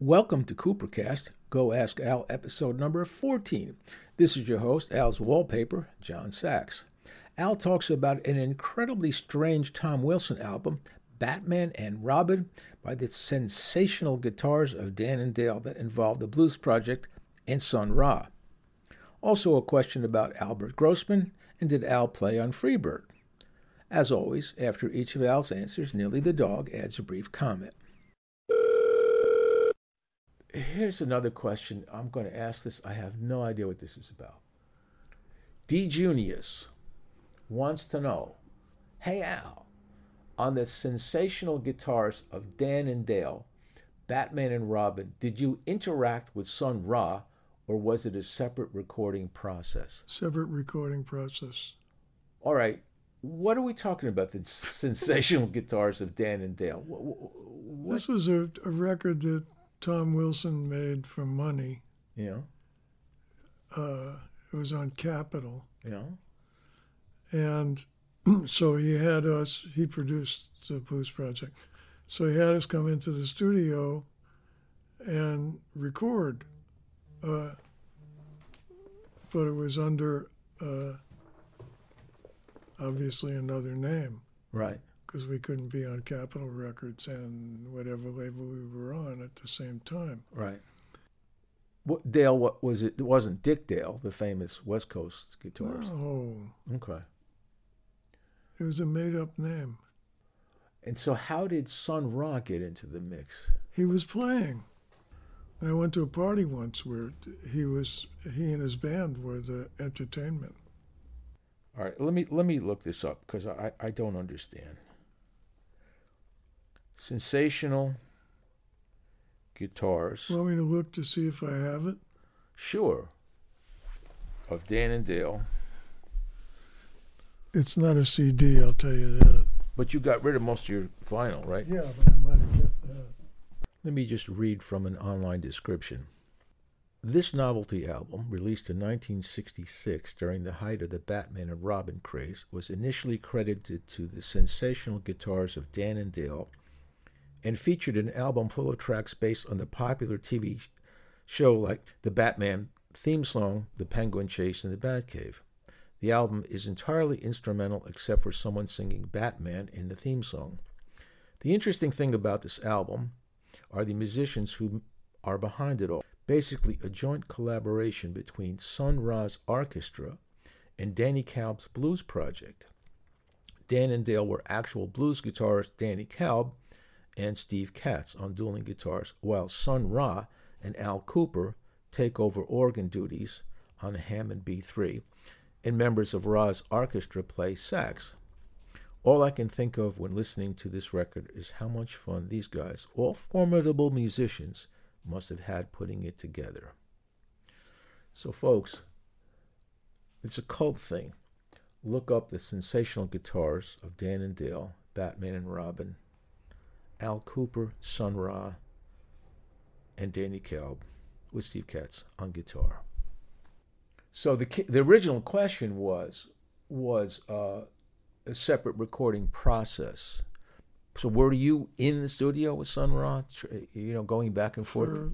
Welcome to Koopercast, Go Ask Al episode number 14. This is your host, Al's Wallpaper, John Sachs. Al talks about an incredibly strange Tom Wilson album, Batman and Robin, by the sensational guitars of Dan and Dale that involved the Blues Project and Sun Ra. Also, a question about Albert Grossman and did Al play on Freebird? As always, after each of Al's answers, Nearly the dog adds a brief comment. Here's another question. I'm going to ask this. I have no idea what this is about. D. Junius wants to know Hey Al, on the sensational guitars of Dan and Dale, Batman and Robin, did you interact with Sun Ra or was it a separate recording process? Separate recording process. All right. What are we talking about? The sensational guitars of Dan and Dale. What, what? This was a, a record that Tom Wilson made for money. Yeah. Uh, it was on Capitol. Yeah. And so he had us, he produced the Blues Project. So he had us come into the studio and record. Uh, but it was under uh, obviously another name. Right because we couldn't be on Capitol Records and whatever label we were on at the same time. Right. What Dale? What was it? It wasn't Dick Dale, the famous West Coast guitarist. Oh. Okay. It was a made-up name. And so, how did Sun Ra get into the mix? He was playing. I went to a party once where he was he and his band were the entertainment. All right, let me let me look this up because I, I don't understand. Sensational guitars. Want me to look to see if I have it? Sure. Of Dan and Dale. It's not a CD, I'll tell you that. But you got rid of most of your vinyl, right? Yeah, but I might have kept that. Let me just read from an online description. This novelty album, released in 1966 during the height of the Batman and Robin craze, was initially credited to the sensational guitars of Dan and Dale and featured an album full of tracks based on the popular TV show like the Batman theme song, The Penguin Chase, and The Batcave. The album is entirely instrumental except for someone singing Batman in the theme song. The interesting thing about this album are the musicians who are behind it all. Basically, a joint collaboration between Sun Ra's orchestra and Danny Kalb's blues project. Dan and Dale were actual blues guitarist Danny Kalb and Steve Katz on dueling guitars, while Sun Ra and Al Kooper take over organ duties on a Hammond B3, and members of Ra's orchestra play sax. All I can think of when listening to this record is how much fun these guys, all formidable musicians, must have had putting it together. So, folks, it's a cult thing. Look up the sensational guitars of Dan and Dale, Batman and Robin, Al Kooper, Sun Ra, and Danny Kalb with Steve Katz on guitar. So the the original question was was uh, a separate recording process. So were you in the studio with Sun Ra, you know, going back and forth? For,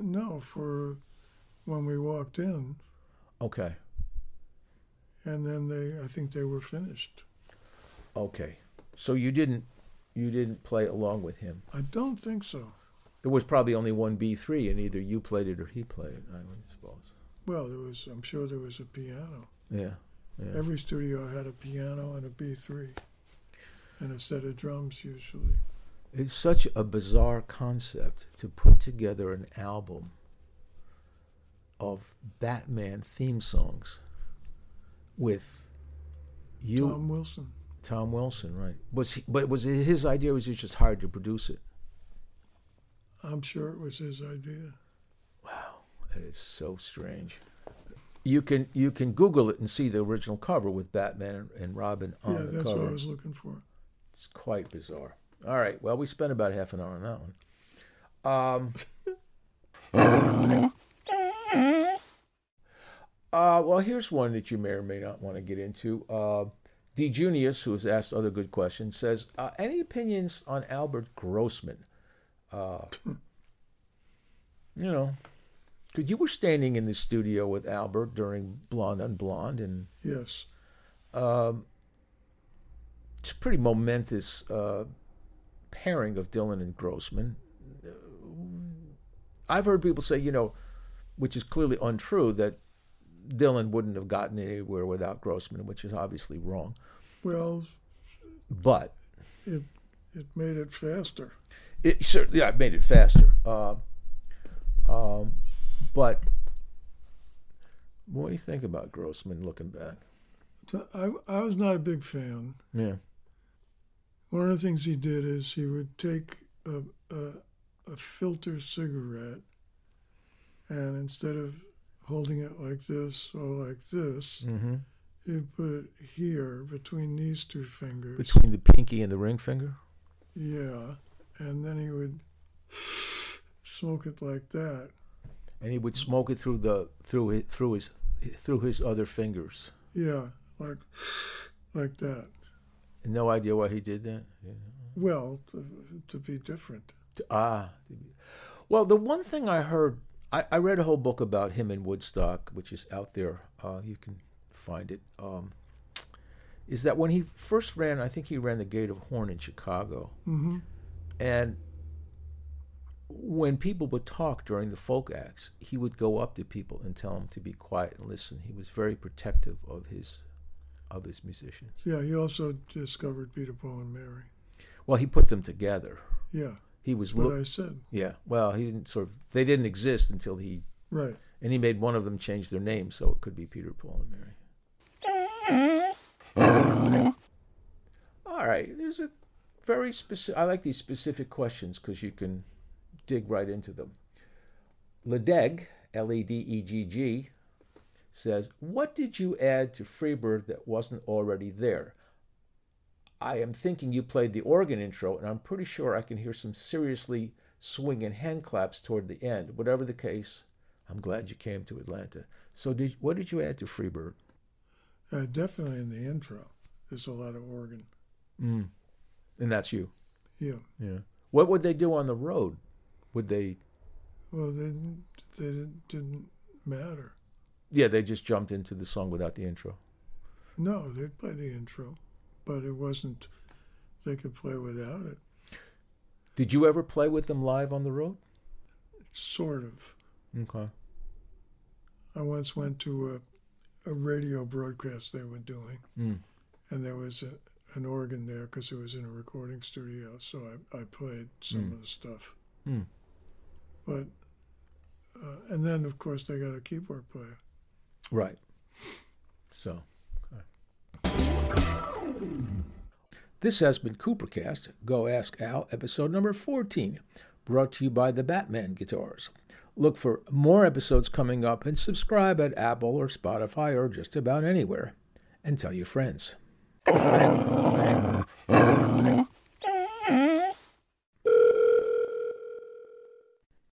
no, for when we walked in. Okay. And then they, I think they were finished. Okay, so you didn't you didn't play along with him. I don't think so. There was probably only one B three, and either you played it or he played it. I suppose. Well, there was. I'm sure there was a piano. Yeah. yeah. Every studio had a piano and a B three, and a set of drums usually. It's such a bizarre concept to put together an album of Batman theme songs with you. Tom Wilson. Tom Wilson, right? Was he, but was it his idea? or Was it just hard to produce it? I'm sure it was his idea. Wow, that is so strange. You can you can Google it and see the original cover with Batman and Robin on yeah, the cover. Yeah, that's what I was looking for. It's quite bizarre. All right, well, we spent about half an hour on that one. Um, uh, well, here's one that you may or may not want to get into. Uh, D. Junius, who has asked other good questions, says, uh, any opinions on Albert Grossman? Uh, you know, because you were standing in the studio with Albert during Blonde on Blonde, and Yes. um, it's a pretty momentous uh, pairing of Dylan and Grossman. Uh, I've heard people say, you know, which is clearly untrue, that Dylan wouldn't have gotten anywhere without Grossman, which is obviously wrong. Well, But it it made it faster. it certainly yeah, it made it faster. Uh, um, but what do you think about Grossman looking back? I I was not a big fan. Yeah. One of the things he did is he would take a a, a filter cigarette, and instead of holding it like this or like this, Mm-hmm. he put it here between these two fingers. Between the pinky and the ring finger. Yeah, and then he would smoke it like that. and he would smoke it through the through his, through his through his other fingers. Yeah, like like that. No idea why he did that. Yeah. Well, to, to be different. Ah, well, the one thing I heard, I, I read a whole book about him in Woodstock, which is out there. Uh, you can find it. Um, is that when he first ran? I think he ran the Gate of Horn in Chicago, hmm and when people would talk during the folk acts, he would go up to people and tell them to be quiet and listen. He was very protective of his of his musicians. Yeah, he also discovered Peter, Paul, and Mary. Well, he put them together. Yeah, He was that's what I said. yeah. Well, he didn't sort of. They didn't exist until he Right. and he made one of them change their name so it could be Peter, Paul, and Mary. All right, there's a very specific. I like these specific questions because you can dig right into them. Ledeg, L E D E G G, says, "What did you add to Freebird that wasn't already there?" I am thinking you played the organ intro, and I'm pretty sure I can hear some seriously swinging hand claps toward the end. Whatever the case, I'm glad you came to Atlanta. So, did what did you add to Freebird? Uh, definitely in the intro, there's a lot of organ. Mm. And that's you. Yeah. Yeah. What would they do on the road? Would they? Well, they didn't, they didn't, didn't matter. Yeah, they just jumped into the song without the intro. No, they'd play the intro, but it wasn't. They could play without it. Did you ever play with them live on the road? Sort of. Okay. I once went to a, a radio broadcast they were doing, Mm. and there was a, an organ there because it was in a recording studio. So I, I played some Mm. of the stuff. Mm. But uh, and then of course they got a keyboard player. Right. So. This has been Koopercast, Go Ask Al, episode number 14, brought to you by the Batman Guitars. Look for more episodes coming up and subscribe at Apple or Spotify or just about anywhere. And tell your friends.